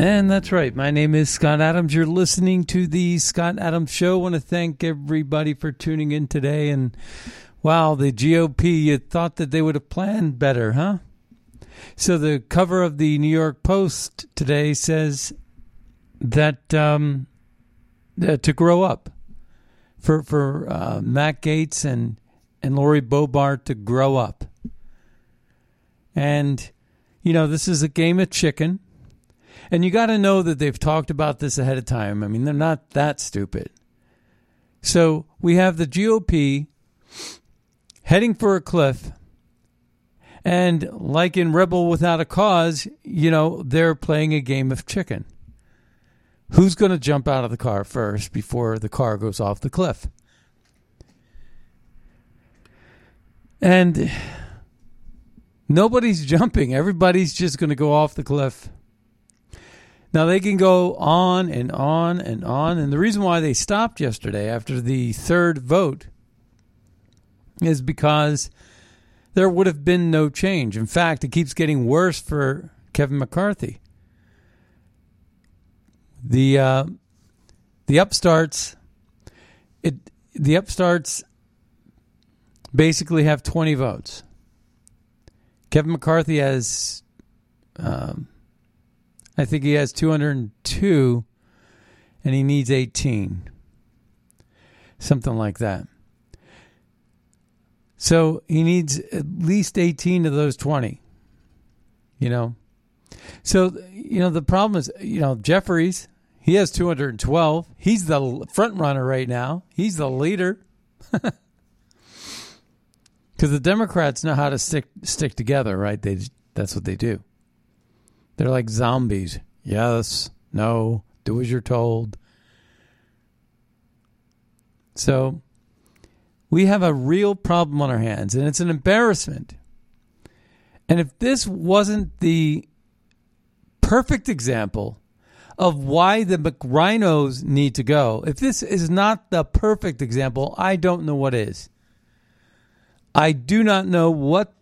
And that's right. My name is Scott Adams. You're listening to the Scott Adams Show. I want to thank everybody for tuning in today. And wow, the GOP, you thought that they would have planned better, huh? So the cover of the New York Post today says that um, uh, to grow up for for uh, Matt Gaetz and and Lori Boebert to grow up. And you know, this is a game of chicken. And you got to know that they've talked about this ahead of time. I mean, they're not that stupid. So we have the GOP heading for a cliff. And like in Rebel Without a Cause, you know, they're playing a game of chicken. Who's going to jump out of the car first before the car goes off the cliff? And nobody's jumping. Everybody's just going to go off the cliff. Now they can go on and on and on. And the reason why they stopped yesterday after the third vote is because there would have been no change. In fact, it keeps getting worse for Kevin McCarthy. The uh, the upstarts it the upstarts basically have 20 votes. Kevin McCarthy has um, I think he has 202 and he needs 18. Something like that. So he needs at least 18 of those 20. You know? So, you know, the problem is, you know, Jeffries, he has 212. He's the front runner right now. He's the leader. Because the Democrats know how to stick stick together, right? They that's what they do. They're like zombies. Yes, no, do as you're told. So we have a real problem on our hands, and it's an embarrassment. And if this wasn't the perfect example of why the McRhinos need to go, if this is not the perfect example, I don't know what is. I do not know what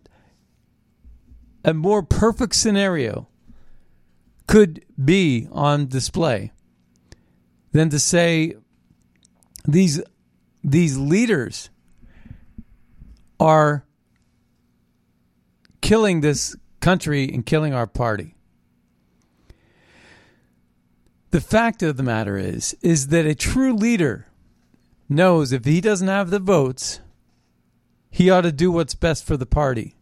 a more perfect scenario could be on display than to say these these leaders are killing this country and killing our party. The fact of the matter is is that a true leader knows if he doesn't have the votes, he ought to do what's best for the party.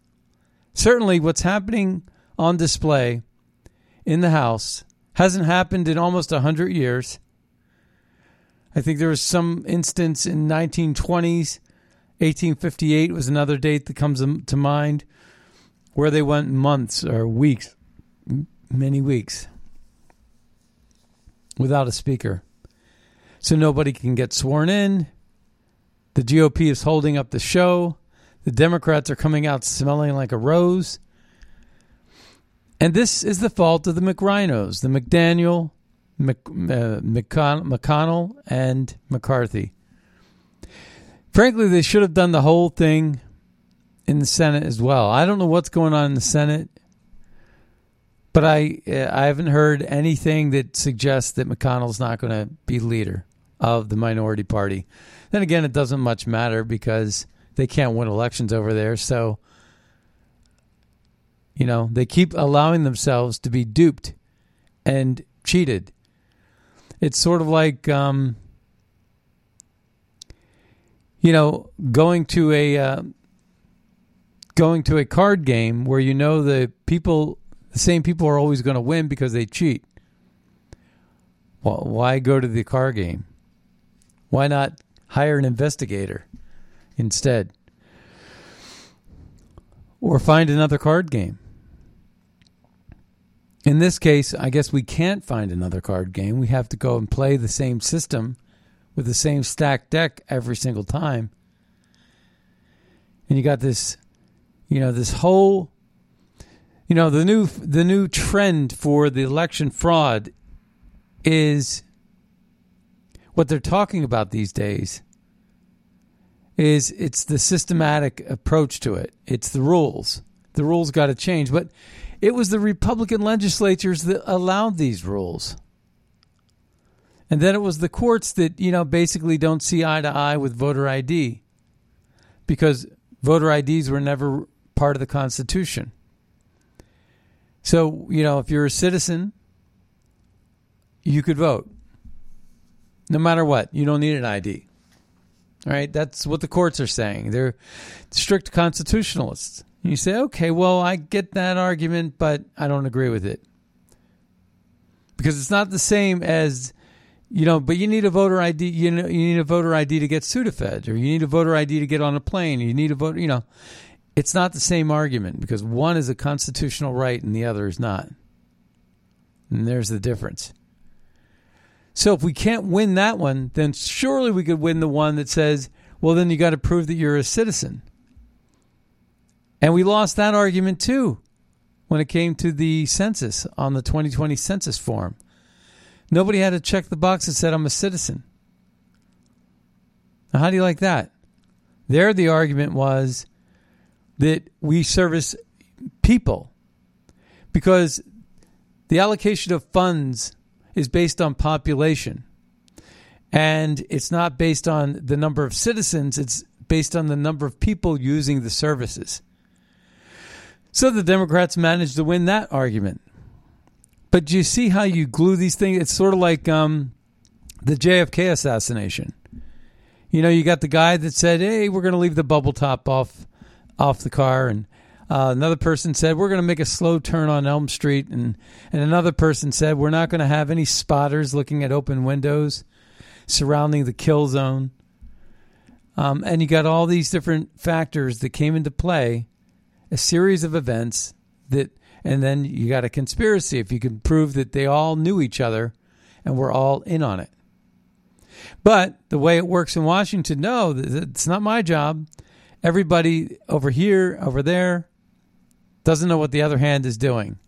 Certainly what's happening on display in the House hasn't happened in almost 100 years. I think there was some instance in 1920s 1858 was another date that comes to mind where they went months or weeks, many weeks, without a speaker. So nobody can get sworn in. The GOP is holding up the show. The Democrats are coming out smelling like a rose. And this is the fault of the McRhinos, the McDaniel, Mc, uh, McConnell, and McCarthy. Frankly, they should have done the whole thing in the Senate as well. I don't know what's going on in the Senate, but I uh, I haven't heard anything that suggests that McConnell's not going to be leader of the minority party. Then again, it doesn't much matter because they can't win elections over there. So, you know, they keep allowing themselves to be duped and cheated. It's sort of like, um, you know, going to a uh, going to a card game where you know the people, the same people are always going to win because they cheat. Well, why go to the card game? Why not hire an investigator instead? Or find another card game. In this case, I guess we can't find another card game. We have to go and play the same system with the same stacked deck every single time. And you got this, you know, this whole you know, the new the new trend for the election fraud is what they're talking about these days is it's the systematic approach to it. It's the rules. The rules got to change, but it was the Republican legislatures that allowed these rules. And then it was the courts that, you know, basically don't see eye to eye with voter ID because voter IDs were never part of the Constitution. So, you know, if you're a citizen, you could vote no matter what. You don't need an ID. All right, that's what the courts are saying. They're strict constitutionalists. And you say, okay, well, I get that argument, but I don't agree with it. Because it's not the same as, you know, but you need a voter ID, you know, you need a voter ID to get Sudafed, or you need a voter ID to get on a plane, you need a voter, you know. It's not the same argument because one is a constitutional right and the other is not. And there's the difference. So if we can't win that one, then surely we could win the one that says, well, then you got to prove that you're a citizen. And we lost that argument too when it came to the census on the 2020 census form. Nobody had to check the box that said, I'm a citizen. Now, how do you like that? There, the argument was that we service people because the allocation of funds is based on population. And it's not based on the number of citizens, it's based on the number of people using the services. So the Democrats managed to win that argument. But do you see how you glue these things? It's sort of like um, the JFK assassination. You know, you got the guy that said, "Hey, we're going to leave the bubble top off off the car," and uh, another person said, We're going to make a slow turn on Elm Street. And, and another person said, We're not going to have any spotters looking at open windows surrounding the kill zone. Um, and you got all these different factors that came into play, a series of events that, and then you got a conspiracy if you can prove that they all knew each other and were all in on it. But the way it works in Washington, no, it's not my job. Everybody over here, over there, doesn't know what the other hand is doing.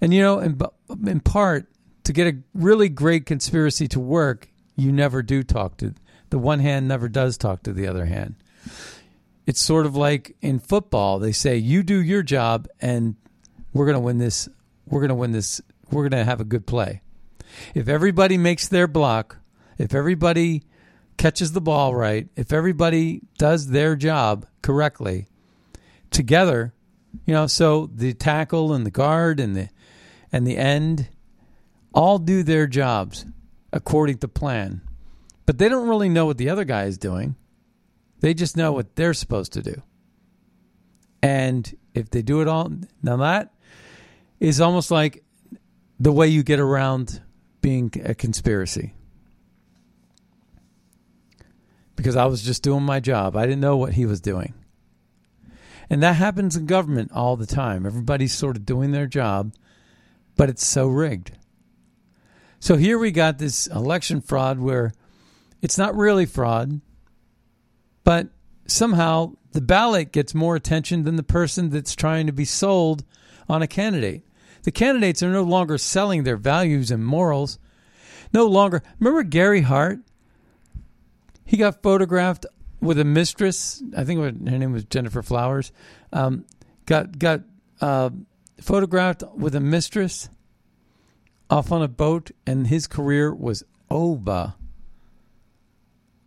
And you know, in, in part, to get a really great conspiracy to work, you never do talk to the one hand never does talk to the other hand. It's sort of like in football, they say you do your job and we're going to win this we're going to win this we're going to have a good play. If everybody makes their block, if everybody catches the ball right, if everybody does their job correctly, together you know, so the tackle and the guard and the and the end all do their jobs according to plan. But they don't really know what the other guy is doing. They just know what they're supposed to do. And if they do it all now that is almost like the way you get around being a conspiracy. Because I was just doing my job. I didn't know what he was doing. And that happens in government all the time. Everybody's sort of doing their job, but it's so rigged. So here we got this election fraud where it's not really fraud, but somehow the ballot gets more attention than the person that's trying to be sold on a candidate. The candidates are no longer selling their values and morals. No longer. Remember Gary Hart? He got photographed with a mistress. I think her name was Gennifer Flowers. Um, got got uh, photographed with a mistress off on a boat, and his career was over.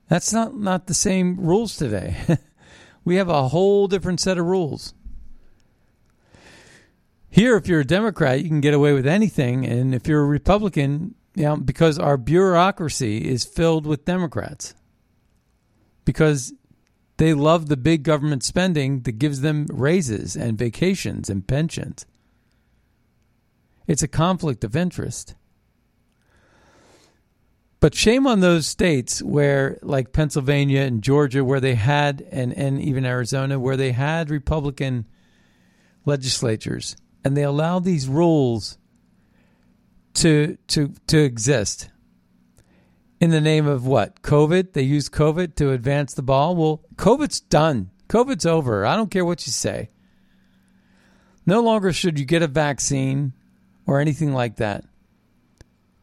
That's not not the same rules today. we have a whole different set of rules. Here, if you're a Democrat, you can get away with anything, and if you're a Republican, you know, because our bureaucracy is filled with Democrats, because they love the big government spending that gives them raises and vacations and pensions. It's a conflict of interest. But shame on those states where, like Pennsylvania and Georgia, where they had, and, and even Arizona, where they had Republican legislatures and they allow these rules to to to exist. In the name of what? Covid? They use covid to advance the ball? Well covid's done. Covid's over. I don't care what you say. No longer should you get a vaccine or anything like that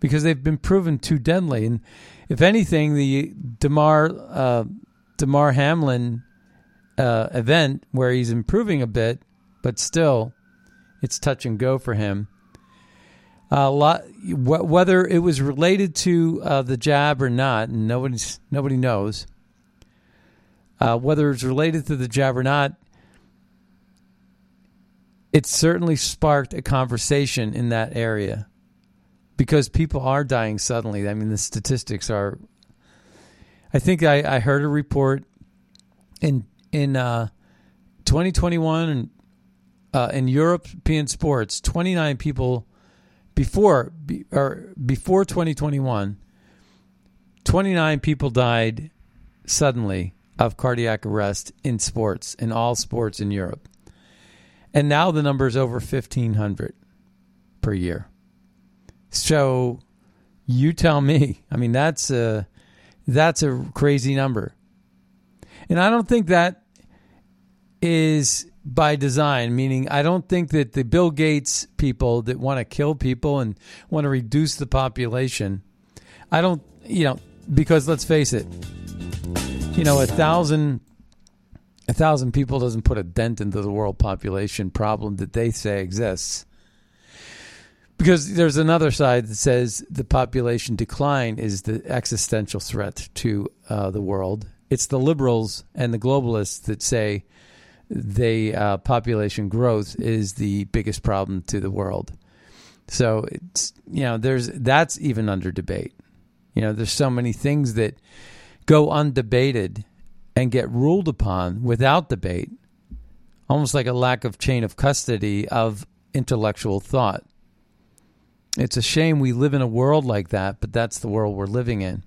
because they've been proven too deadly and if anything the damar uh, damar hamlin uh, event where he's improving a bit but still it's touch and go for him. A lot, whether it was related to uh, the jab or not, nobody's nobody knows. Uh, whether it's related to the jab or not, it certainly sparked a conversation in that area because people are dying suddenly. I mean, the statistics are. I think I, I heard a report in in uh, 2021 and uh, in European sports, 29 people before be, or before 2021, 29 people died suddenly of cardiac arrest in sports, in all sports in Europe. And now the number is over 1,500 per year. So you tell me. I mean, that's a, that's a crazy number. And I don't think that is by design, meaning I don't think that the Bill Gates people that want to kill people and want to reduce the population, I don't, you know, because let's face it, you know, a thousand, a thousand people doesn't put a dent into the world population problem that they say exists. Because there's another side that says the population decline is the existential threat to uh, the world. It's the liberals and the globalists that say the uh, population growth is the biggest problem to the world. So it's you know there's that's even under debate. You know there's so many things that go undebated and get ruled upon without debate, almost like a lack of chain of custody of intellectual thought. It's a shame we live in a world like that, but that's the world we're living in.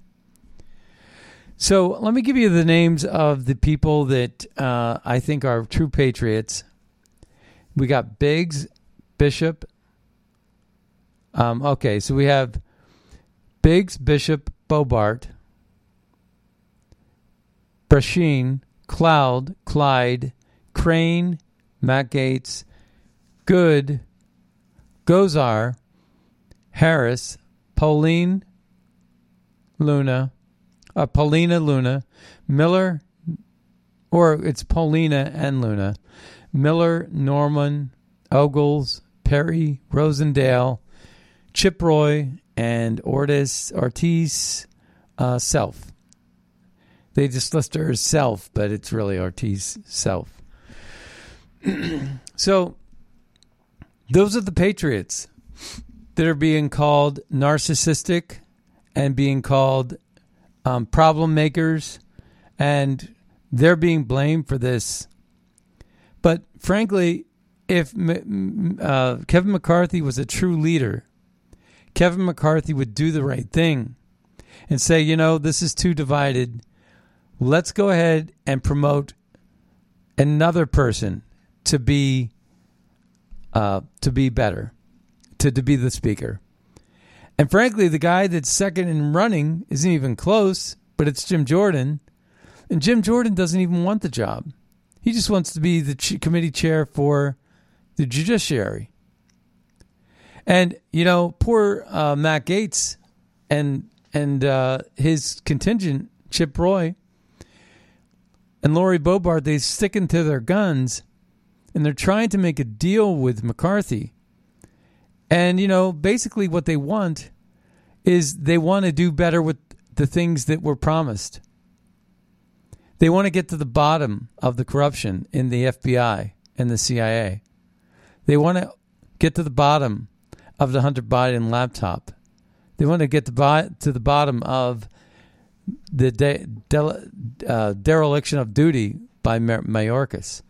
So let me give you the names of the people that uh, I think are true patriots. We got Biggs, Bishop. Um, okay, so we have Biggs, Bishop, Boebert, Brecheen, Cloud, Clyde, Crane, Matt Gaetz, Good, Gosar, Harris, Pauline, Luna, uh, Paulina Luna, Miller, or it's Paulina and Luna, Miller, Norman, Ogles, Perry, Rosendale, Chip Roy, and Ortiz, Ortiz uh, Self. They just list her as Self, but it's really Ortiz Self. so those are the Patriots that are being called narcissistic and being called um, problem makers, and they're being blamed for this. But frankly, if uh, Kevin McCarthy was a true leader, Kevin McCarthy would do the right thing and say, you know, this is too divided. Let's go ahead and promote another person to be uh, to be better, to, to be the speaker. And frankly, the guy that's second in running isn't even close, but it's Jim Jordan. And Jim Jordan doesn't even want the job. He just wants to be the ch- committee chair for the judiciary. And you know, poor uh, Matt Gaetz and and uh, his contingent, Chip Roy and Lori Boebert, they sticking to their guns, and they're trying to make a deal with McCarthy. And you know, basically, what they want is they want to do better with the things that were promised. They want to get to the bottom of the corruption in the FBI and the CIA. They want to get to the bottom of the Hunter Biden laptop. They want to get to, to the bottom of the de- de- uh, dereliction of duty by Mayorkas.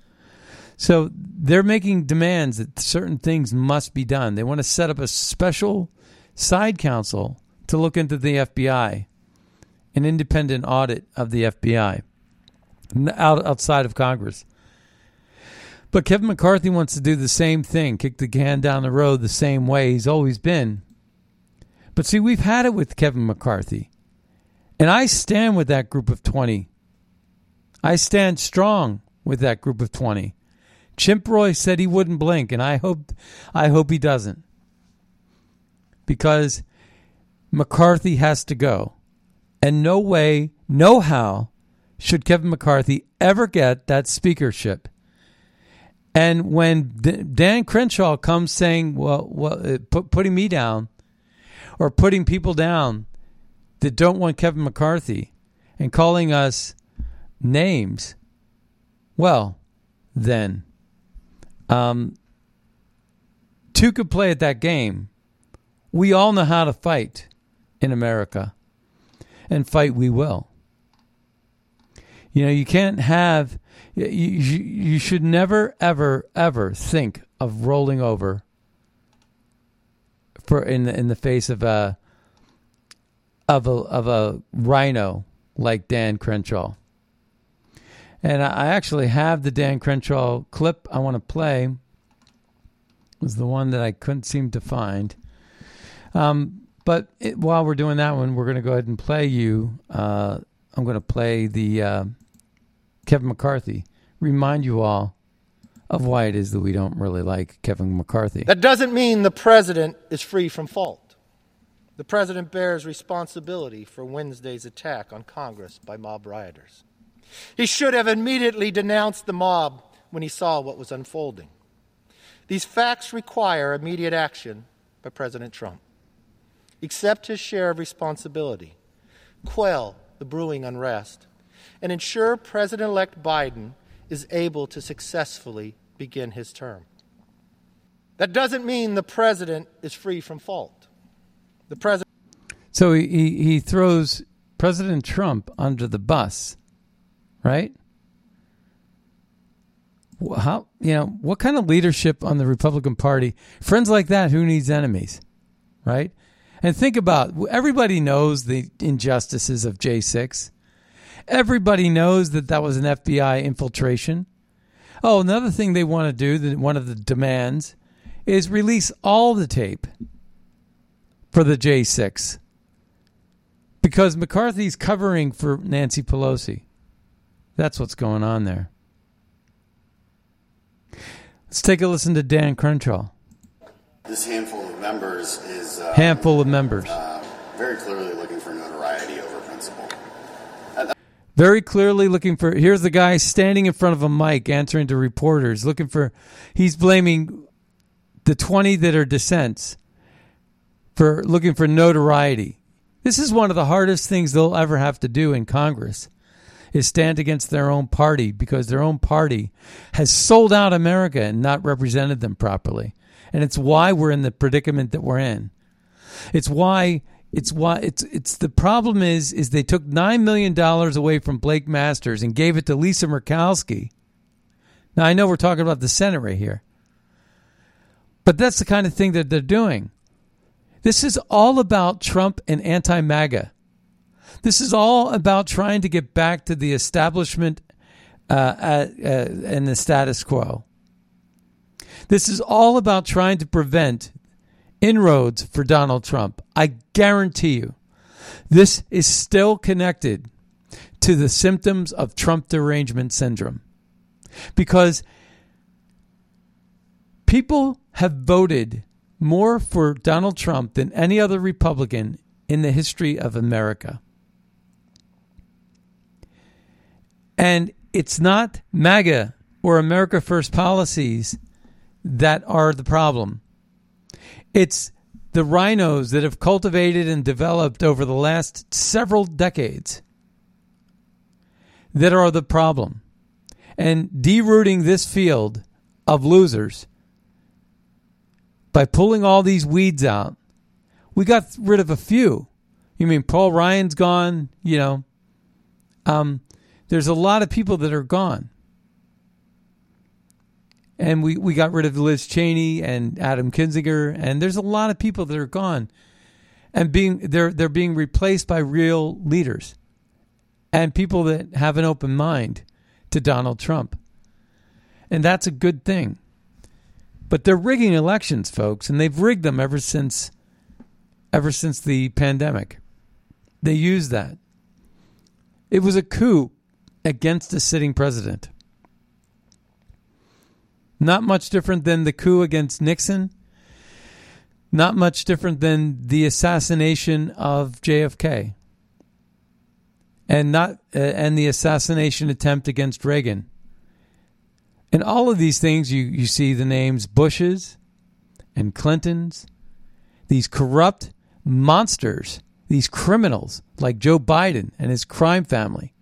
So they're making demands that certain things must be done. They want to set up a special side council to look into the FBI, an independent audit of the FBI out, outside of Congress. But Kevin McCarthy wants to do the same thing, kick the can down the road the same way he's always been. But see, we've had it with Kevin McCarthy. And I stand with that group of 20. I stand strong with that group of 20. Chip Roy said he wouldn't blink, and I hope I hope he doesn't. Because McCarthy has to go. And no way, no how should Kevin McCarthy ever get that speakership. And when Dan Crenshaw comes saying, well, well uh, put, putting me down or putting people down that don't want Kevin McCarthy and calling us names, well, then um, two could play at that game. We all know how to fight in America, and fight we will. You know, you can't have, you, you, should never, ever, ever think of rolling over for in the, in the face of a of a of a rhino like Dan Crenshaw. And I actually have the Dan Crenshaw clip I want to play. It was the one that I couldn't seem to find. Um, but it, while we're doing that one, we're going to go ahead and play you. Uh, I'm going to play the uh, Kevin McCarthy. Remind you all of why it is that we don't really like Kevin McCarthy. That doesn't mean the president is free from fault. The president bears responsibility for Wednesday's attack on Congress by mob rioters. He should have immediately denounced the mob when he saw what was unfolding. These facts require immediate action by President Trump. Accept his share of responsibility, quell the brewing unrest, and ensure President elect Biden is able to successfully begin his term. That doesn't mean the president is free from fault. The president. So he, he throws President Trump under the bus, right? How you know what kind of leadership on the Republican Party? Friends like that, who needs enemies, right? And think about everybody knows the injustices of J six. Everybody knows that that was an FBI infiltration. Oh, another thing they want to do, one of the demands, is release all the tape for the J6 because McCarthy's covering for Nancy Pelosi. That's what's going on there. Let's take a listen to Dan Crenshaw. This handful of members is uh, handful of members uh, very clearly looking for notoriety over principle very clearly looking for here's the guy standing in front of a mic answering to reporters looking for he's blaming the 20 that are dissents for looking for notoriety this is one of the hardest things they'll ever have to do in congress is stand against their own party because their own party has sold out america and not represented them properly and it's why we're in the predicament that we're in it's why it's why it's it's the problem is is they took nine million dollars away from Blake Masters and gave it to Lisa Murkowski. Now I know we're talking about the Senate right here, but that's the kind of thing that they're doing. This is all about Trump and anti MAGA. This is all about trying to get back to the establishment uh, uh, and the status quo. This is all about trying to prevent inroads for Donald Trump. I guarantee you, this is still connected to the symptoms of Trump derangement syndrome. Because people have voted more for Donald Trump than any other Republican in the history of America. And it's not MAGA or America First policies that are the problem. It's the rhinos that have cultivated and developed over the last several decades that are the problem. And derooting this field of losers by pulling all these weeds out, we got rid of a few. You mean Paul Ryan's gone? You know, um, there's a lot of people that are gone. And we, we got rid of Liz Cheney and Adam Kinzinger, and there's a lot of people that are gone. And being they're they're being replaced by real leaders and people that have an open mind to Donald Trump. And that's a good thing. But they're rigging elections, folks, and they've rigged them ever since ever since the pandemic. They used that. It was a coup against a sitting president. Not much different than the coup against Nixon. Not much different than the assassination of JFK. And not uh, and the assassination attempt against Reagan. And all of these things you, you see the names Bushes and Clintons, these corrupt monsters, these criminals like Joe Biden and his crime family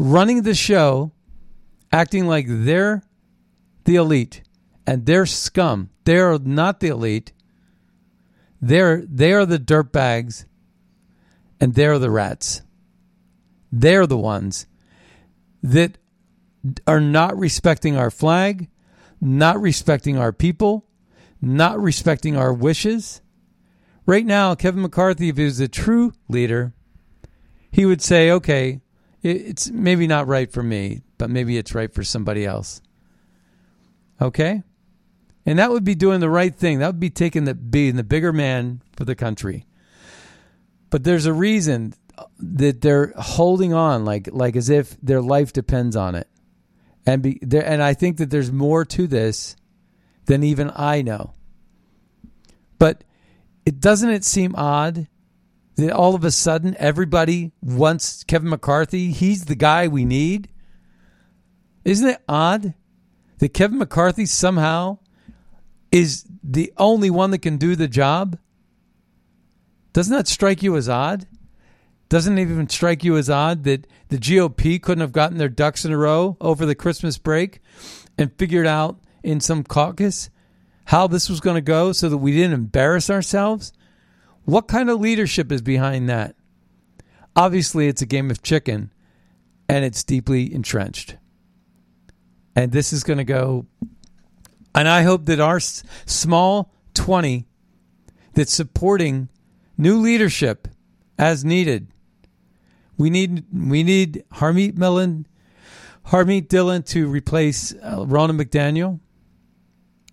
running the show, acting like they're the elite and they're scum. They're not the elite. They're they are the dirtbags and they're the rats. They're the ones that are not respecting our flag, not respecting our people, not respecting our wishes. Right now, Kevin McCarthy, if he was a true leader, he would say, okay, it's maybe not right for me, but maybe it's right for somebody else. Okay? And that would be doing the right thing. That would be taking the being the bigger man for the country. But there's a reason that they're holding on like like as if their life depends on it. And be there and I think that there's more to this than even I know. But it doesn't it seem odd all of a sudden everybody wants Kevin McCarthy? He's the guy we need. Isn't it odd that Kevin McCarthy somehow is the only one that can do the job? Doesn't that strike you as odd? Doesn't it even strike you as odd that the GOP couldn't have gotten their ducks in a row over the Christmas break and figured out in some caucus how this was going to go so that we didn't embarrass ourselves? What kind of leadership is behind that? Obviously, it's a game of chicken and it's deeply entrenched. And this is going to go. And I hope that our small 20 that's supporting new leadership as needed. We need we need Harmeet Millen, Harmeet Dillon to replace uh, Ronna McDaniel.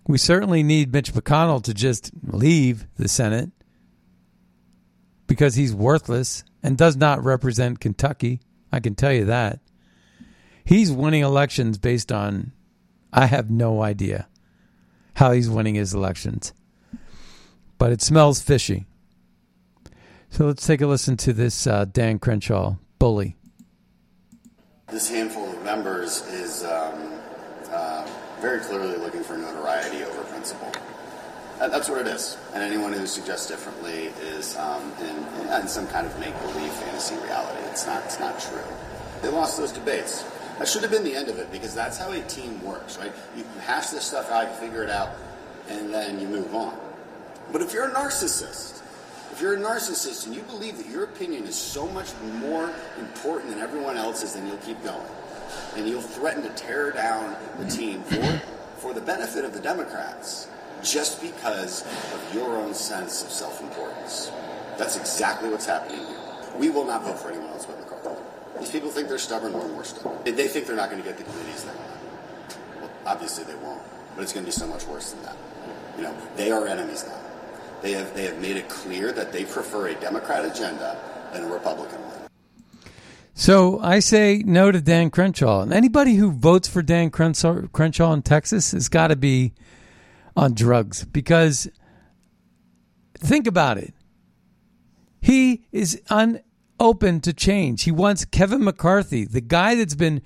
We certainly need Mitch McConnell to just leave the Senate because he's worthless and does not represent Kentucky. I can tell you that. He's winning elections based on, I have no idea how he's winning his elections. But it smells fishy. So let's take a listen to this uh, Dan Crenshaw bully. This handful of members is um, uh, very clearly looking for notoriety over principle. That's what it is. And anyone who suggests differently is um, in, in, some kind of make-believe fantasy reality. It's not. It's not true. They lost those debates. That should have been the end of it because that's how a team works, right? You hash this stuff out, you figure it out, and then you move on. But if you're a narcissist, if you're a narcissist and you believe that your opinion is so much more important than everyone else's, then you'll keep going. And you'll threaten to tear down the team for, for the benefit of the Democrats just because of your own sense of self importance. That's exactly what's happening here. We will not vote for anyone else but McCarthy. These people think they're stubborn, we're more stubborn. They think they're not going to get the committees they want. Well, obviously they won't, but it's going to be so much worse than that. You know, they are enemies now. They have, they have made it clear that they prefer a Democrat agenda than a Republican one. So I say no to Dan Crenshaw. And anybody who votes for Dan Crenshaw in Texas has got to be on drugs because think about it. He is unopen to change. He wants Kevin McCarthy, the guy that's been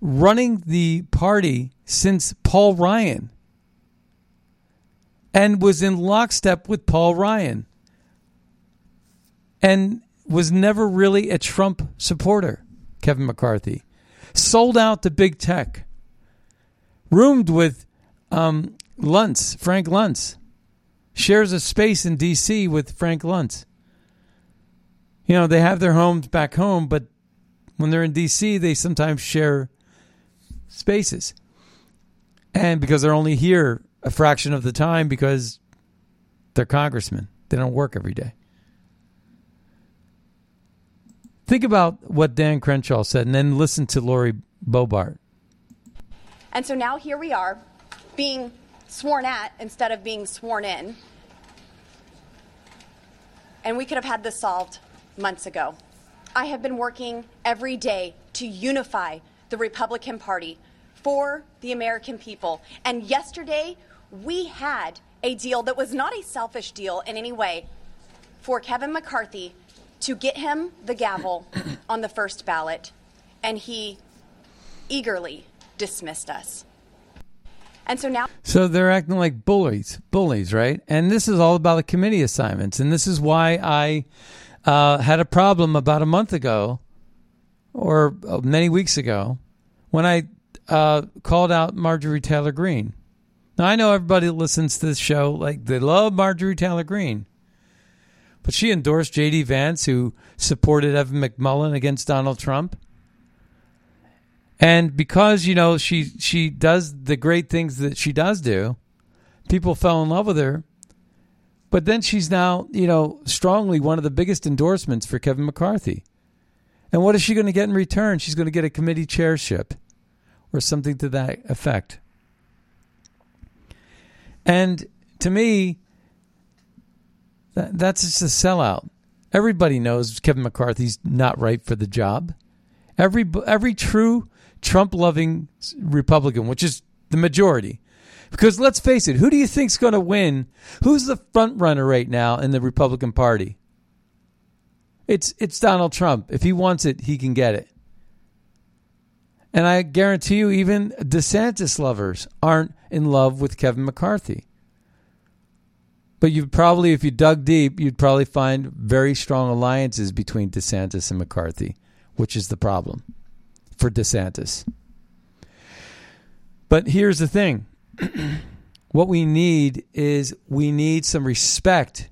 running the party since Paul Ryan and was in lockstep with Paul Ryan and was never really a Trump supporter, Kevin McCarthy. Sold out to big tech, roomed with um, Luntz, Frank Luntz, shares a space in D.C. with Frank Luntz. You know, they have their homes back home, but when they're in D.C., they sometimes share spaces. And because they're only here a fraction of the time because they're congressmen, they don't work every day. Think about what Dan Crenshaw said and then listen to Lori Boebert. And so now here we are being sworn at instead of being sworn in. And we could have had this solved months ago. I have been working every day to unify the Republican Party for the American people. And yesterday, we had a deal that was not a selfish deal in any way for Kevin McCarthy to get him the gavel on the first ballot, and he eagerly dismissed us. And so now. So they're acting like bullies, bullies, right? And this is all about the committee assignments. And this is why I uh, had a problem about a month ago or uh, many weeks ago when I uh, called out Marjorie Taylor Greene. Now, I know everybody that listens to this show, like, they love Marjorie Taylor Greene. But she endorsed J.D. Vance, who supported Evan McMullin against Donald Trump. And because, you know, she she does the great things that she does do, people fell in love with her. But then she's now, you know, strongly one of the biggest endorsements for Kevin McCarthy. And what is she going to get in return? She's going to get a committee chairship or something to that effect. And to me, that, that's just a sellout. Everybody knows Kevin McCarthy's not right for the job. Every every true Trump loving Republican, which is the majority, because let's face it, who do you think's going to win? Who's the front runner right now in the Republican Party? It's it's Donald Trump. If he wants it, he can get it. And I guarantee you, even DeSantis lovers aren't in love with Kevin McCarthy. But you probably, if you dug deep, you'd probably find very strong alliances between DeSantis and McCarthy, which is the problem for DeSantis. But here's the thing what we need is we need some respect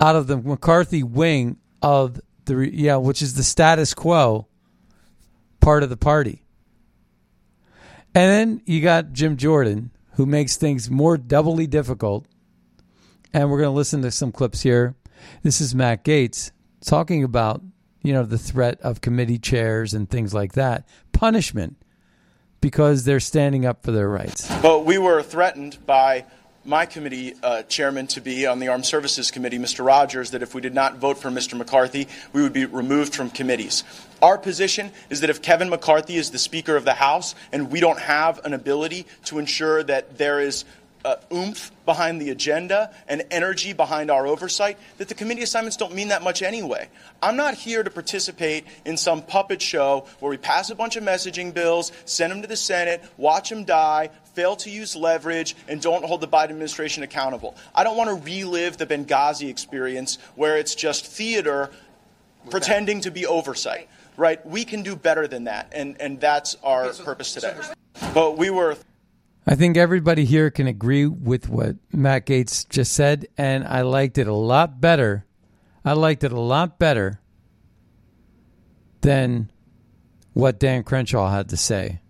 out of the McCarthy wing of the, yeah, which is the status quo part of the party. And then you got Jim Jordan, who makes things more doubly difficult. And we're going to listen to some clips here. This is Matt Gaetz talking about, you know, the threat of committee chairs and things like that, punishment because they're standing up for their rights. But we were threatened by my committee uh, chairman to be on the Armed Services Committee, Mr. Rogers, that if we did not vote for Mr. McCarthy, we would be removed from committees. Our position is that if Kevin McCarthy is the Speaker of the House and we don't have an ability to ensure that there is uh, oomph behind the agenda and energy behind our oversight that the committee assignments don't mean that much anyway. I'm not here to participate in some puppet show where we pass a bunch of messaging bills, send them to the Senate, watch them die, fail to use leverage, and don't hold the Biden administration accountable. I don't want to relive the Benghazi experience where it's just theater pretending to be oversight. Right? We can do better than that, and, and that's our purpose today. But we were. I think everybody here can agree with what Matt Gaetz just said, and I liked it a lot better. I liked it a lot better than what Dan Crenshaw had to say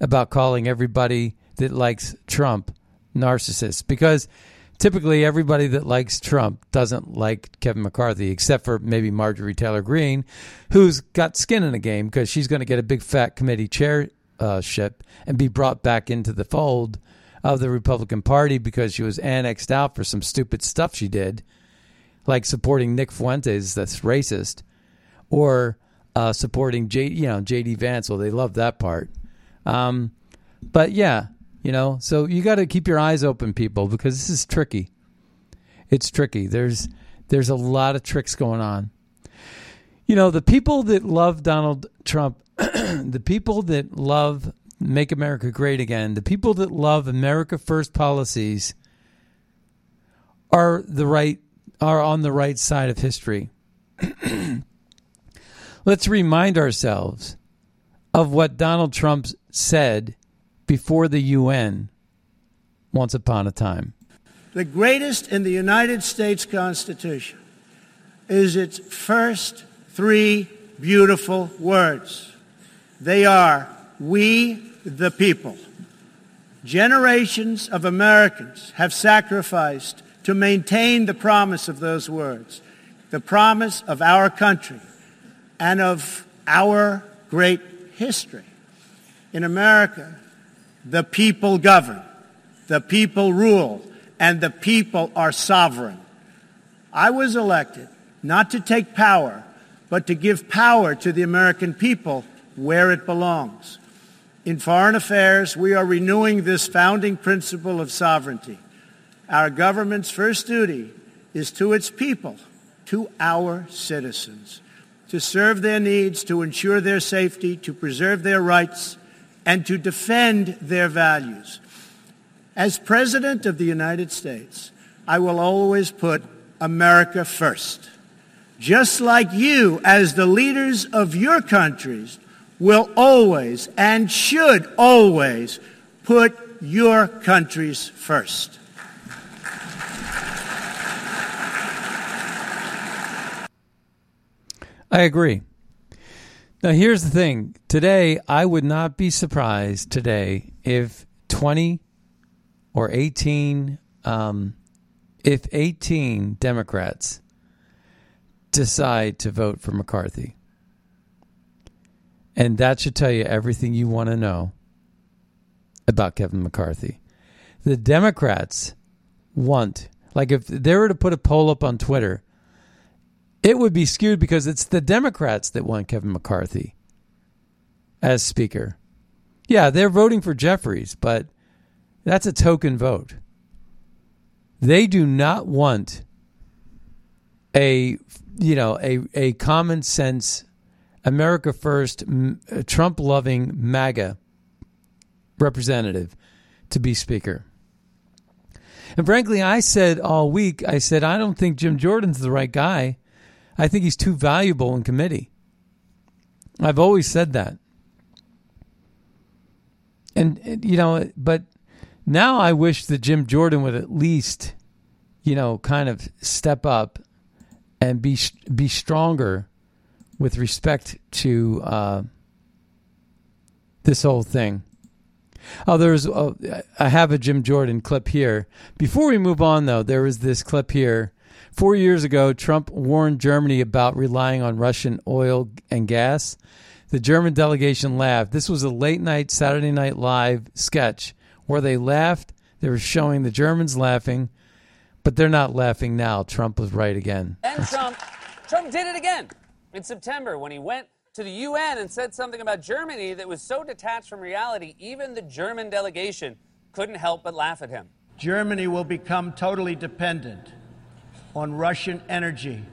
about calling everybody that likes Trump narcissists because typically everybody that likes Trump doesn't like Kevin McCarthy, except for maybe Marjorie Taylor Greene, who's got skin in the game because she's going to get a big fat committee chairship uh, and be brought back into the fold of the Republican Party because she was annexed out for some stupid stuff she did, like supporting Nick Fuentes, that's racist, or uh, supporting J, you know, J.D. Vance. Well, they love that part. Um, but yeah, you know, so you got to keep your eyes open, people, because this is tricky. It's tricky. There's there's a lot of tricks going on. You know, the people that love Donald Trump, the people that love Make America Great Again, the people that love America First policies are the right are on the right side of history. Let's remind ourselves of what Donald Trump said before the UN once upon a time. The greatest in the United States Constitution is its first three beautiful words. They are, We the people. Generations of Americans have sacrificed to maintain the promise of those words, the promise of our country and of our great history. In America, the people govern, the people rule, and the people are sovereign. I was elected not to take power, but to give power to the American people where it belongs. In foreign affairs, we are renewing this founding principle of sovereignty. Our government's first duty is to its people, to our citizens, to serve their needs, to ensure their safety, to preserve their rights, and to defend their values. As President of the United States, I will always put America first. Just like you, as the leaders of your countries, will always and should always put your countries first. I agree. Now, here's the thing. Today, I would not be surprised today if 20 or 18, um, if 18 Democrats decide to vote for McCarthy. And that should tell you everything you want to know about Kevin McCarthy. The Democrats want, like, if they were to put a poll up on Twitter, it would be skewed because it's the Democrats that want Kevin McCarthy as Speaker. Yeah, they're voting for Jeffries, but that's a token vote. They do not want a you know a a common sense America first uh, Trump loving MAGA representative to be speaker. And frankly, I said all week, I said I don't think Jim Jordan's the right guy. I think he's too valuable in committee. I've always said that. And, you know, but now I wish that Jim Jordan would at least, you know, kind of step up and be be stronger with respect to uh, this whole thing. Oh, there's oh, I have a Jim Jordan clip here. Before we move on, though, there was this clip here Four years ago, Trump warned Germany about relying on Russian oil and gas. The German delegation laughed. This was a late night Saturday Night Live sketch where they laughed. They were showing the Germans laughing, but they're not laughing now. Trump was right again. And Trump, Trump did it again in September when he went to the UN and said something about Germany that was so detached from reality, even the German delegation couldn't help but laugh at him. Germany will become totally dependent on Russian energy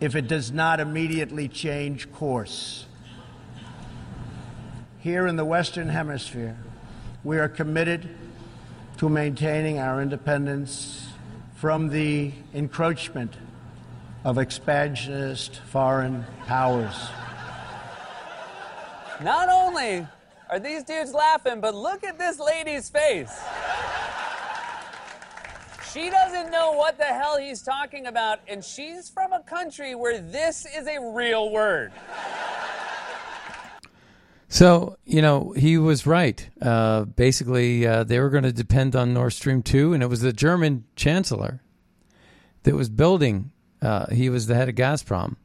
if it does not immediately change course. Here in the Western Hemisphere, we are committed to maintaining our independence from the encroachment of expansionist foreign powers. Not only are these dudes laughing, but look at this lady's face. She doesn't know what the hell he's talking about, and she's from a country where this is a real word. So, you know, he was right. Uh, basically, uh, they were going to depend on Nord Stream 2, and it was the German chancellor that was building. Uh, he was the head of Gazprom,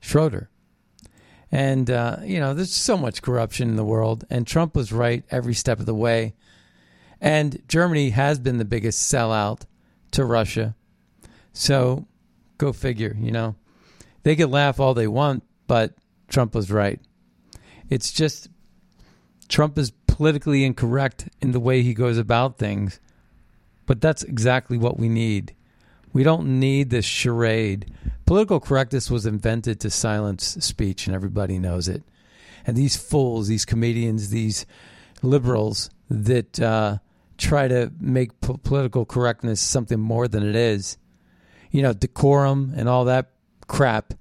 Schroeder. And, uh, you know, there's so much corruption in the world, and Trump was right every step of the way. And Germany has been the biggest sellout to Russia. So go figure, you know. They can laugh all they want, but Trump was right. It's just Trump is politically incorrect in the way he goes about things. But that's exactly what we need We don't need this charade. Political correctness was invented to silence speech, and everybody knows it. And these fools, these comedians, these liberals that uh, try to make po- political correctness something more than it is, you know, decorum and all that crap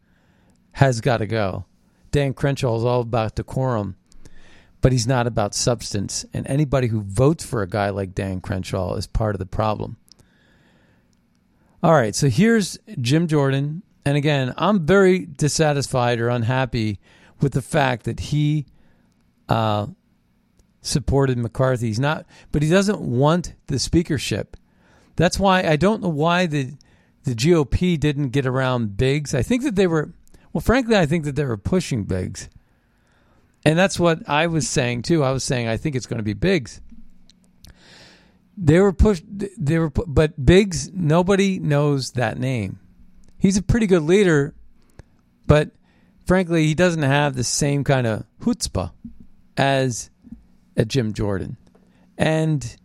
has got to go. Dan Crenshaw is all about decorum, but he's not about substance. And anybody who votes for a guy like Dan Crenshaw is part of the problem. All right, so here's Jim Jordan. And again, I'm very dissatisfied or unhappy with the fact that he uh, supported McCarthy. He's not, but he doesn't want the speakership. That's why I don't know why the the GOP didn't get around Biggs. I think that they were, well, frankly, I think that they were pushing Biggs, and that's what I was saying too. I was saying I think it's going to be Biggs. They were pushed. They were, but Biggs. Nobody knows that name. He's a pretty good leader, but frankly, he doesn't have the same kind of chutzpah as a Jim Jordan, and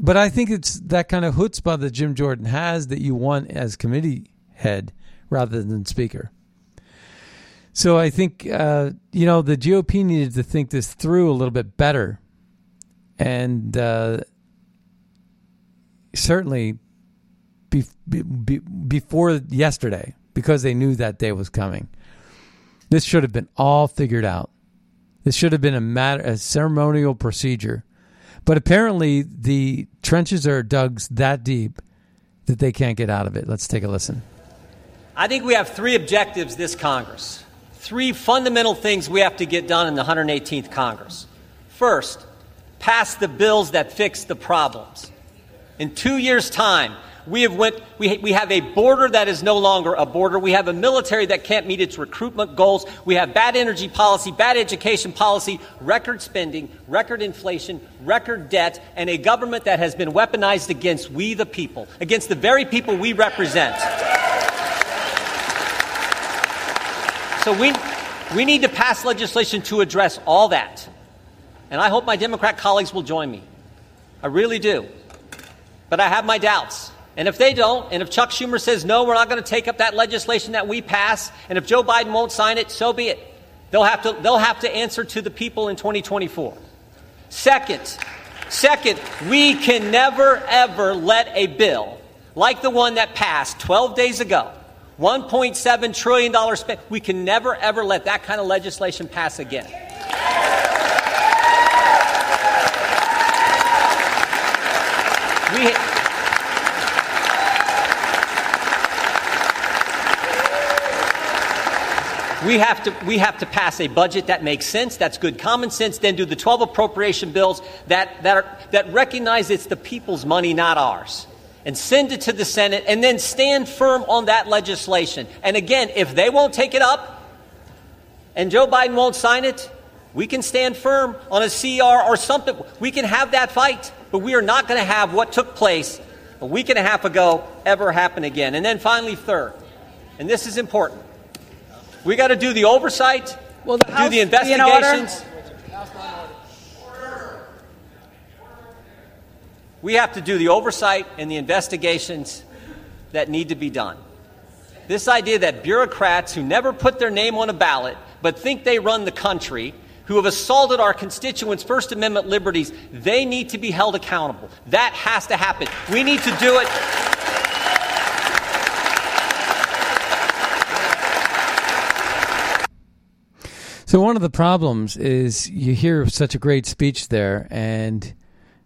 but I think it's that kind of chutzpah that Jim Jordan has that you want as committee head rather than speaker. So I think uh, you know the GOP needed to think this through a little bit better, and uh, certainly be, be, before yesterday because they knew that day was coming. This should have been all figured out. This should have been a matter, a ceremonial procedure. But apparently, the trenches are dug that deep that they can't get out of it. Let's take a listen. I think we have three objectives this Congress, three fundamental things we have to get done in the 118th Congress. First, pass the bills that fix the problems. In two years' time, we have, went, we, we have a border that is no longer a border. We have a military that can't meet its recruitment goals. We have bad energy policy, bad education policy, record spending, record inflation, record debt, and a government that has been weaponized against we the people, against the very people we represent. So we, we need to pass legislation to address all that. And I hope my Democrat colleagues will join me. I really do. But I have my doubts. And if they don't, and if Chuck Schumer says, no, we're not going to take up that legislation that we pass, and if Joe Biden won't sign it, so be it. They'll have to, they'll have to answer to the people in 2024. Second, second, we can never, ever let a bill like the one that passed 12 days ago, $1.7 trillion spent, we can never, ever let that kind of legislation pass again. We, We have, to, we have to pass a budget that makes sense, that's good common sense, then do the 12 appropriation bills that, that, are, that recognize it's the people's money, not ours. And send it to the Senate and then stand firm on that legislation. And again, if they won't take it up and Joe Biden won't sign it, we can stand firm on a CR or something. We can have that fight, but we are not going to have what took place a week and a half ago ever happen again. And then finally, third, and this is important we got to do the oversight, well, the do the investigations. We have to do the oversight and the investigations that need to be done. This idea that bureaucrats who never put their name on a ballot but think they run the country, who have assaulted our constituents' First Amendment liberties, they need to be held accountable. That has to happen. We need to do it. So one of the problems is you hear such a great speech there, and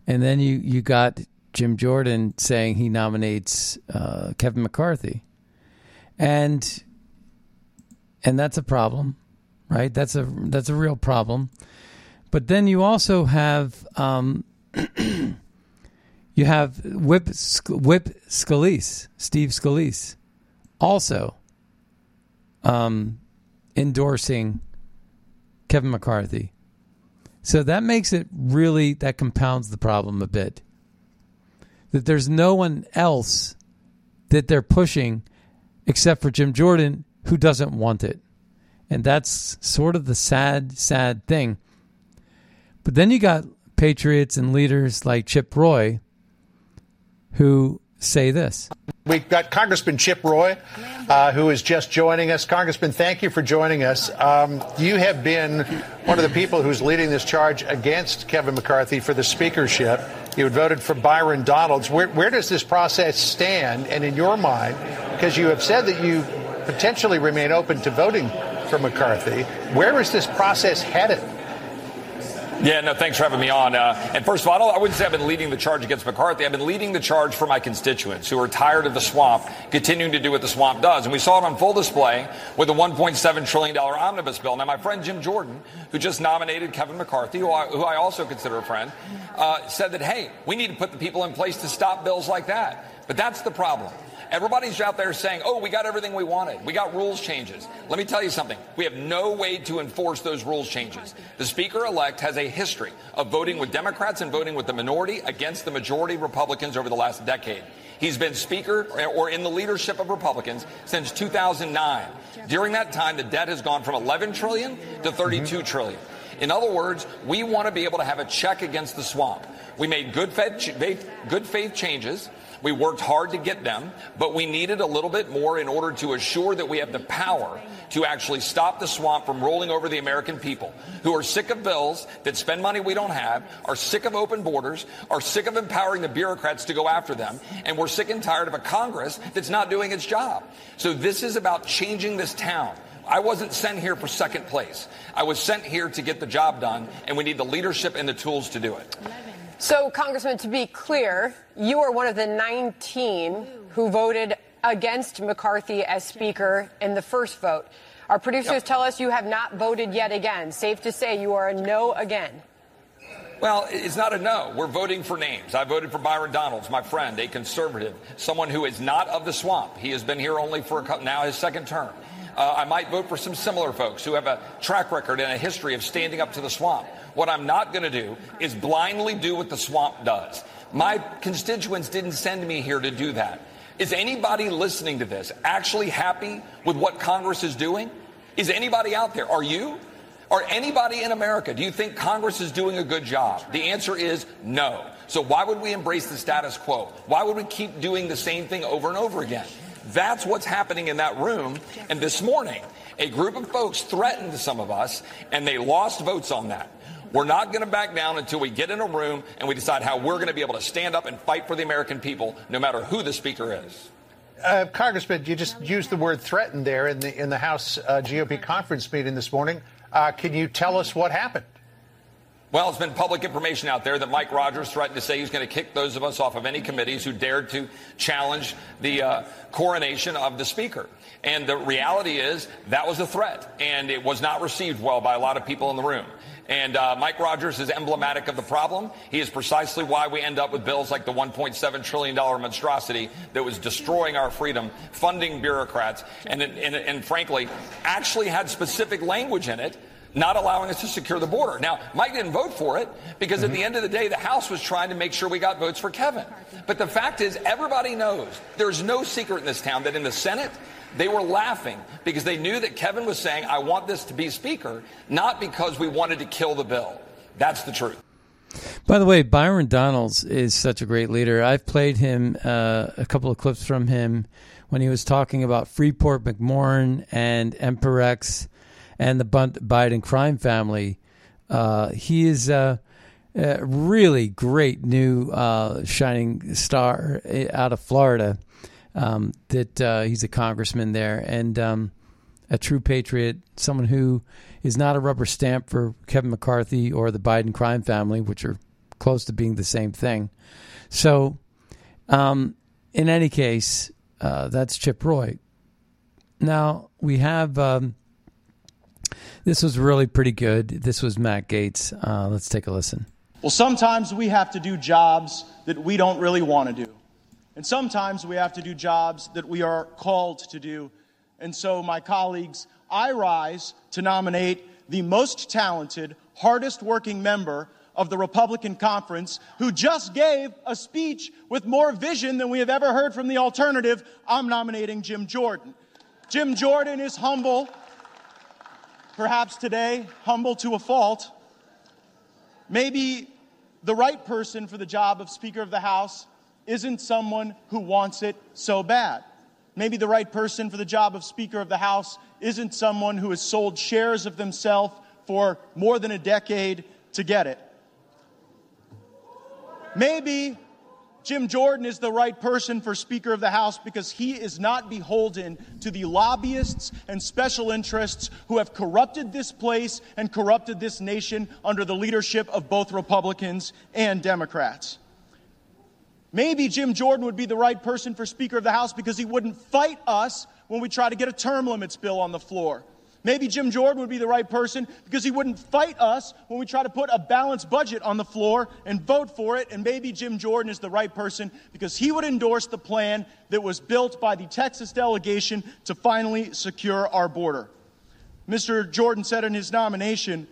and then you you got Jim Jordan saying he nominates uh, Kevin McCarthy, and and that's a problem, right? That's a that's a real problem. But then you also have um, you have Whip Whip Scalise, Steve Scalise, also um, endorsing Kevin McCarthy. So that makes it really, that compounds the problem a bit. That there's no one else that they're pushing except for Jim Jordan who doesn't want it. And that's sort of the sad, sad thing. But then you got patriots and leaders like Chip Roy who say this. We've got Congressman Chip Roy, uh, who is just joining us. Congressman, thank you for joining us. Um, you have been one of the people who's leading this charge against Kevin McCarthy for the speakership. You had voted for Byron Donalds. Where, where does this process stand? And in your mind, because you have said that you potentially remain open to voting for McCarthy, where is this process headed? Yeah, no, thanks for having me on. Uh, and first of all, I, wouldn't say I've been leading the charge against McCarthy. I've been leading the charge for my constituents who are tired of the swamp continuing to do what the swamp does. And we saw it on full display with the $1.7 trillion omnibus bill. Now, my friend Jim Jordan, who just nominated Kevin McCarthy, who I, who I also consider a friend, uh, said that, hey, we need to put the people in place to stop bills like that. But that's the problem. Everybody's out there saying, oh, we got everything we wanted. We got rules changes. Let me tell you something. We have no way to enforce those rules changes. The Speaker elect has a history of voting with Democrats and voting with the minority against the majority Republicans over the last decade. He's been Speaker or in the leadership of Republicans since 2009. During that time, the debt has gone from 11 trillion to 32 mm-hmm. trillion. In other words, we want to be able to have a check against the swamp. We made good faith, good faith changes we worked hard to get them, but we needed a little bit more in order to assure that we have the power to actually stop the swamp from rolling over the American people who are sick of bills that spend money we don't have, are sick of open borders, are sick of empowering the bureaucrats to go after them, and we're sick and tired of a Congress that's not doing its job. So this is about changing this town. I wasn't sent here for second place. I was sent here to get the job done, and we need the leadership and the tools to do it. So, Congressman, to be clear, you are one of the 19 who voted against McCarthy as Speaker in the first vote. Our producers yep. tell us you have not voted yet again. Safe to say you are a no again. Well, it's not a no. We're voting for names. I voted for Byron Donalds, my friend, a conservative, someone who is not of the swamp. He has been here only for a, now his second term. Uh, I might vote for some similar folks who have a track record and a history of standing up to the swamp. What I'm not going to do is blindly do what the swamp does. My constituents didn't send me here to do that. Is anybody listening to this actually happy with what Congress is doing? Is anybody out there? Are you? Or anybody in America? Do you think Congress is doing a good job? The answer is no. So why would we embrace the status quo? Why would we keep doing the same thing over and over again? That's what's happening in that room. And this morning, a group of folks threatened some of us, and they lost votes on that. We're not going to back down until we get in a room and we decide how we're going to be able to stand up and fight for the American people, no matter who the speaker is. Uh, Congressman, you just used the word threatened there in the in the House uh, GOP conference meeting this morning. Uh, can you tell us what happened? Well, it's been public information out there that Mike Rogers threatened to say he's going to kick those of us off of any committees who dared to challenge the uh, coronation of the Speaker. And the reality is that was a threat, and it was not received well by a lot of people in the room. And uh, Mike Rogers is emblematic of the problem. He is precisely why we end up with bills like the $1.7 trillion monstrosity that was destroying our freedom, funding bureaucrats, and, and, and frankly, actually had specific language in it not allowing us to secure the border. Now, Mike didn't vote for it because mm-hmm. at the end of the day, the House was trying to make sure we got votes for Kevin. But the fact is, everybody knows there's no secret in this town that in the Senate, they were laughing because they knew that Kevin was saying, I want this to be Speaker, not because we wanted to kill the bill. That's the truth. By the way, Byron Donalds is such a great leader. I've played him uh, a couple of clips from him when he was talking about Freeport McMoRan and Empirex and the Biden crime family. Uh, he is a, a, really great new uh, shining star eh, out of Florida um, that uh, he's a congressman there and um, a true patriot, someone who is not a rubber stamp for Kevin McCarthy or the Biden crime family, which are close to being the same thing. So, um, in any case, uh, that's Chip Roy. Now we have. Um, this was really pretty good. This was Matt Gaetz. Uh, let's take a listen. Well, sometimes we have to do jobs that we don't really want to do. And sometimes we have to do jobs that we are called to do. And so, my colleagues, I rise to nominate the most talented, hardest working member of the Republican conference who just gave a speech with more vision than we have ever heard from the alternative. I'm nominating Jim Jordan. Jim Jordan is humble, perhaps today, humble to a fault. Maybe the right person for the job of Speaker of the House isn't someone who wants it so bad. Maybe the right person for the job of Speaker of the House isn't someone who has sold shares of themselves for more than a decade to get it. Maybe Jim Jordan is the right person for Speaker of the House because he is not beholden to the lobbyists and special interests who have corrupted this place and corrupted this nation under the leadership of both Republicans and Democrats. Maybe Jim Jordan would be the right person for Speaker of the House because he wouldn't fight us when we try to get a term limits bill on the floor. Maybe Jim Jordan would be the right person because he wouldn't fight us when we try to put a balanced budget on the floor and vote for it. And maybe Jim Jordan is the right person because he would endorse the plan that was built by the Texas delegation to finally secure our border. Mr. Jordan said in his nomination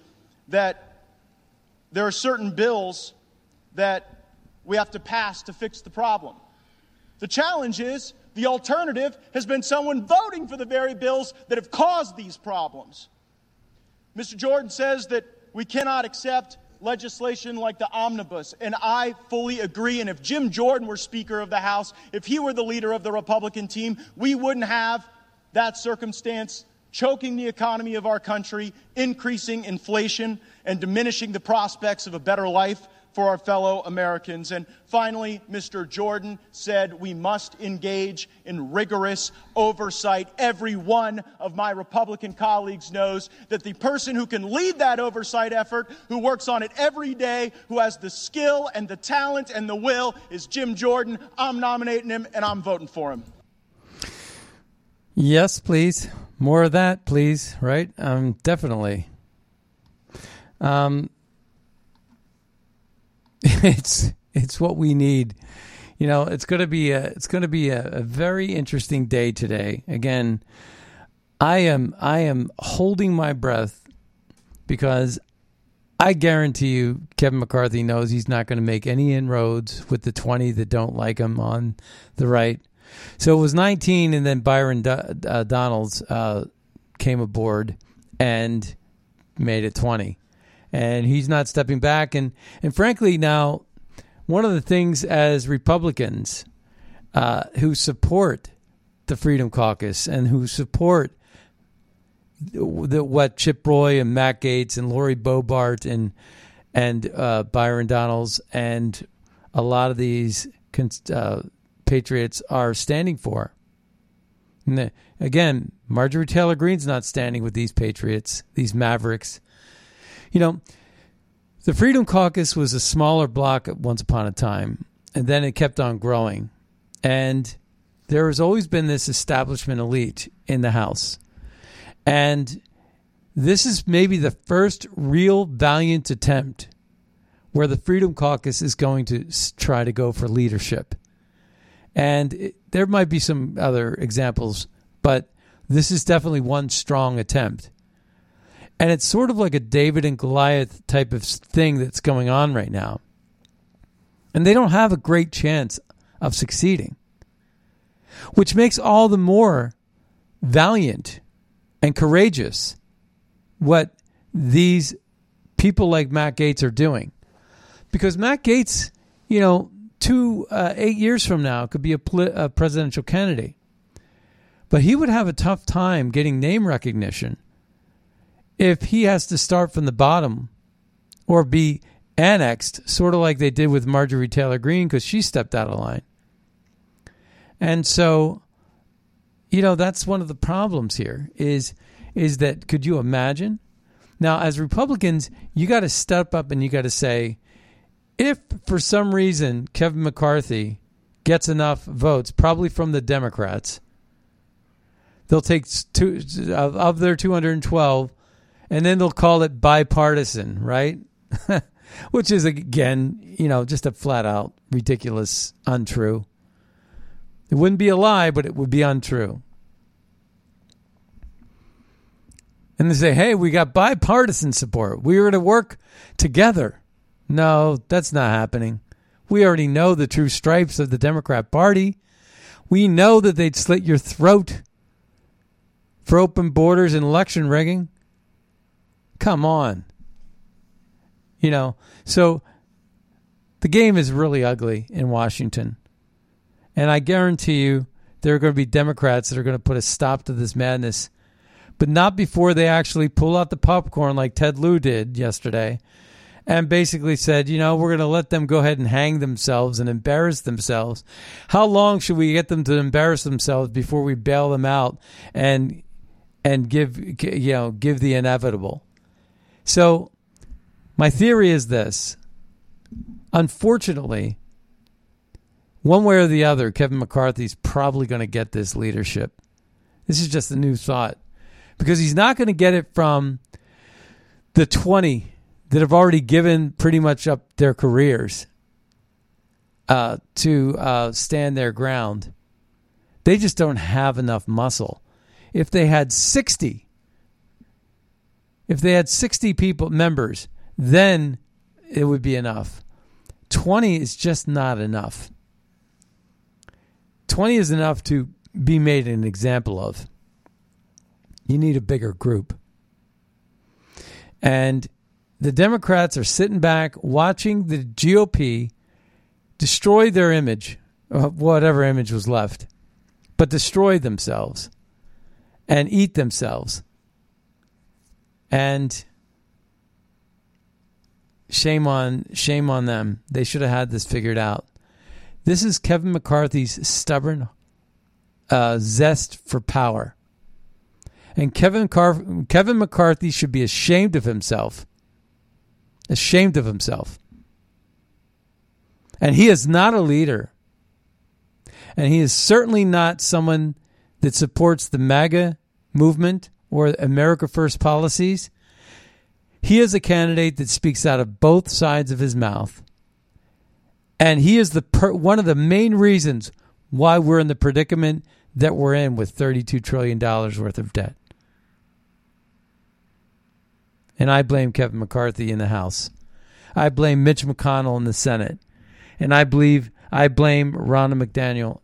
that there are certain bills that we have to pass to fix the problem. The challenge is the alternative has been someone voting for the very bills that have caused these problems. Mr. Jordan says that we cannot accept legislation like the omnibus, and I fully agree. And if Jim Jordan were Speaker of the House, if he were the leader of the Republican team, we wouldn't have that circumstance choking the economy of our country, increasing inflation, and diminishing the prospects of a better life for our fellow Americans. And finally, Mr. Jordan said we must engage in rigorous oversight. Every one of my Republican colleagues knows that the person who can lead that oversight effort, who works on it every day, who has the skill and the talent and the will, is Jim Jordan. I'm nominating him and I'm voting for him. Yes, please. More of that, please. Right? Um, definitely. Um, it's it's what we need. You know, it's going to be a it's going to be a, a very interesting day today. Again, I am I am holding my breath because I guarantee you Kevin McCarthy knows he's not going to make any inroads with the 20 that don't like him on the right. So it was 19 and then Byron Do- uh, Donalds uh, came aboard and made it 20 and he's not stepping back. And and frankly, now one of the things as Republicans uh, who support the Freedom Caucus and who support the, what Chip Roy and Matt Gaetz and Lori Boebert and and uh, Byron Donalds and a lot of these uh, patriots are standing for. The, again, Marjorie Taylor Greene's not standing with these patriots, these mavericks. You know, the Freedom Caucus was a smaller block once upon a time, and then it kept on growing. And there has always been this establishment elite in the House. And this is maybe the first real valiant attempt where the Freedom Caucus is going to try to go for leadership. And it, there might be some other examples, but this is definitely one strong attempt. And it's sort of like a David and Goliath type of thing that's going on right now. And they don't have a great chance of succeeding, which makes all the more valiant and courageous what these people like Matt Gaetz are doing. Because Matt Gaetz, you know, two, uh, eight years from now could be a, pl- a presidential candidate. But he would have a tough time getting name recognition if he has to start from the bottom or be annexed, sort of like they did with Marjorie Taylor Greene because she stepped out of line. And so, you know, that's one of the problems here is is that could you imagine? Now, as Republicans, you got to step up and you got to say, if for some reason Kevin McCarthy gets enough votes, probably from the Democrats, they'll take two of their 212 and then they'll call it bipartisan, right? Which is again, you know, just a flat out ridiculous, untrue. It wouldn't be a lie, but it would be untrue. And they say, hey, we got bipartisan support. We were to work together. No, that's not happening. We already know the true stripes of the Democrat Party. We know that they'd slit your throat for open borders and election rigging. Come on. You know, so the game is really ugly in Washington. And I guarantee you there are going to be Democrats that are going to put a stop to this madness, but not before they actually pull out the popcorn like Ted Lieu did yesterday and basically said, you know, we're going to let them go ahead and hang themselves and embarrass themselves. How long should we get them to embarrass themselves before we bail them out and and give you know give the inevitable? So, my theory is this: unfortunately, one way or the other, Kevin McCarthy's probably going to get this leadership. This is just a new thought because he's not going to get it from the 20 that have already given pretty much up their careers uh, to uh, stand their ground. They just don't have enough muscle. If they had 60, if they had 60 people, members, then it would be enough. 20 is just not enough. 20 is enough to be made an example of. You need a bigger group. And the Democrats are sitting back watching the GOP destroy their image, uh, whatever image was left, but destroy themselves and eat themselves. And shame on shame on them. They should have had this figured out. This is Kevin McCarthy's stubborn uh, zest for power. And Kevin Car- Kevin McCarthy should be ashamed of himself ashamed of himself. And he is not a leader. And he is certainly not someone that supports the MAGA movement or America First policies. He is a candidate that speaks out of both sides of his mouth. And he is the per- one of the main reasons why we're in the predicament that we're in with $32 trillion worth of debt. And I blame Kevin McCarthy in the House. I blame Mitch McConnell in the Senate. And I believe I blame Ronna McDaniel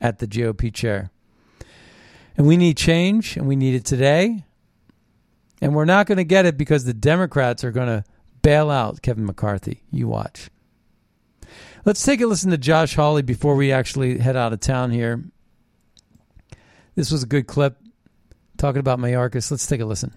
at the GOP chair. And we need change, and we need it today. And we're not going to get it because the Democrats are going to bail out Kevin McCarthy. You watch. Let's take a listen to Josh Hawley before we actually head out of town here. This was a good clip talking about Mayorkas. Let's take a listen.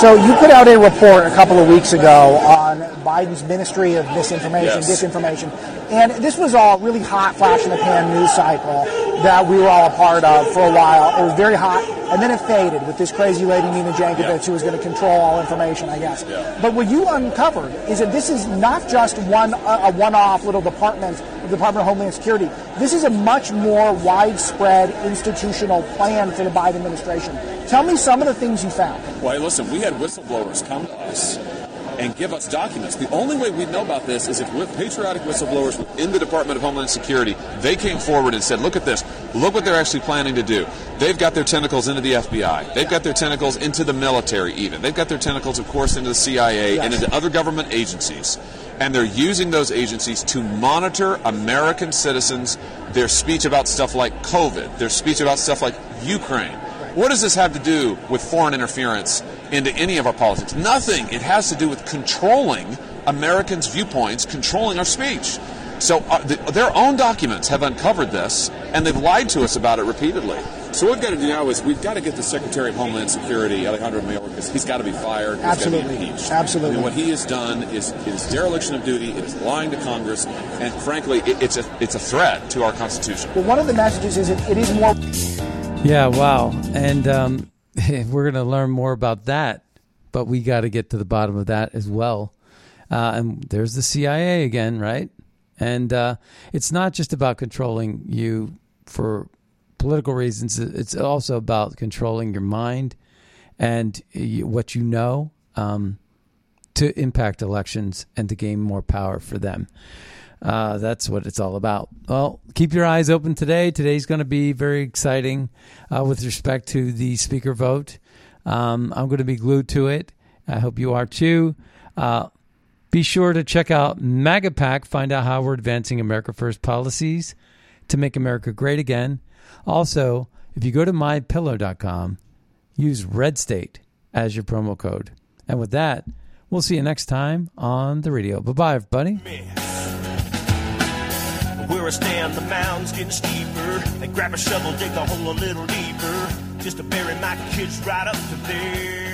So you put out a report a couple of weeks ago on Biden's Ministry of Misinformation, Yes. Disinformation, and this was all really hot flash in the pan news cycle that we were all a part of for a while. It was very hot, and then it faded with this crazy lady Nina Jankowicz who was going to control all information, I guess. But what you uncovered is that this is not just one a a one-off little department, the Department of Homeland Security. This is a much more widespread institutional plan for the Biden administration. Tell me some of the things you found. Well, listen, we had whistleblowers come to us and give us documents. The only way we'd know about this is if with patriotic whistleblowers within the Department of Homeland Security, they came forward and said, look at this. Look what they're actually planning to do. They've got their tentacles into the FBI. They've got their tentacles into the military even. They've got their tentacles, of course, into the CIA and into other government agencies. And they're using those agencies to monitor American citizens, their speech about stuff like COVID, their speech about stuff like Ukraine. What does this have to do with foreign interference into any of our politics? Nothing. It has to do with controlling Americans' viewpoints, controlling our speech. So uh, the, their own documents have uncovered this, and they've lied to us about it repeatedly. So what we've got to do now is we've got to get the Secretary of Homeland Security, Alejandro Mayorkas. He's got to be fired. He's got to Absolutely. be impeached. Absolutely. I mean, what he has done is, is dereliction of duty. It is lying to Congress, and frankly, it, it's a it's a threat to our Constitution. Well, one of the messages is that it is more. Yeah, wow. And um, we're going to learn more about that, but we got to get to the bottom of that as well. Uh, and there's the CIA again, right? And uh, it's not just about controlling you for political reasons, it's also about controlling your mind and what you know um, to impact elections and to gain more power for them. Uh, that's what it's all about. Well, keep your eyes open today. Today's going to be very exciting uh, with respect to the speaker vote. Um, I'm going to be glued to it. I hope you are too. Uh, be sure to check out MAGA Pack, find out how we're advancing America First policies to make America great again. Also, if you go to mypillow.com, use Red State as your promo code. And with that, we'll see you next time on the radio. Bye bye, everybody. Where I stand, the mound's getting steeper. They grab a shovel, dig a hole a little deeper. Just to bury my kids right up to there.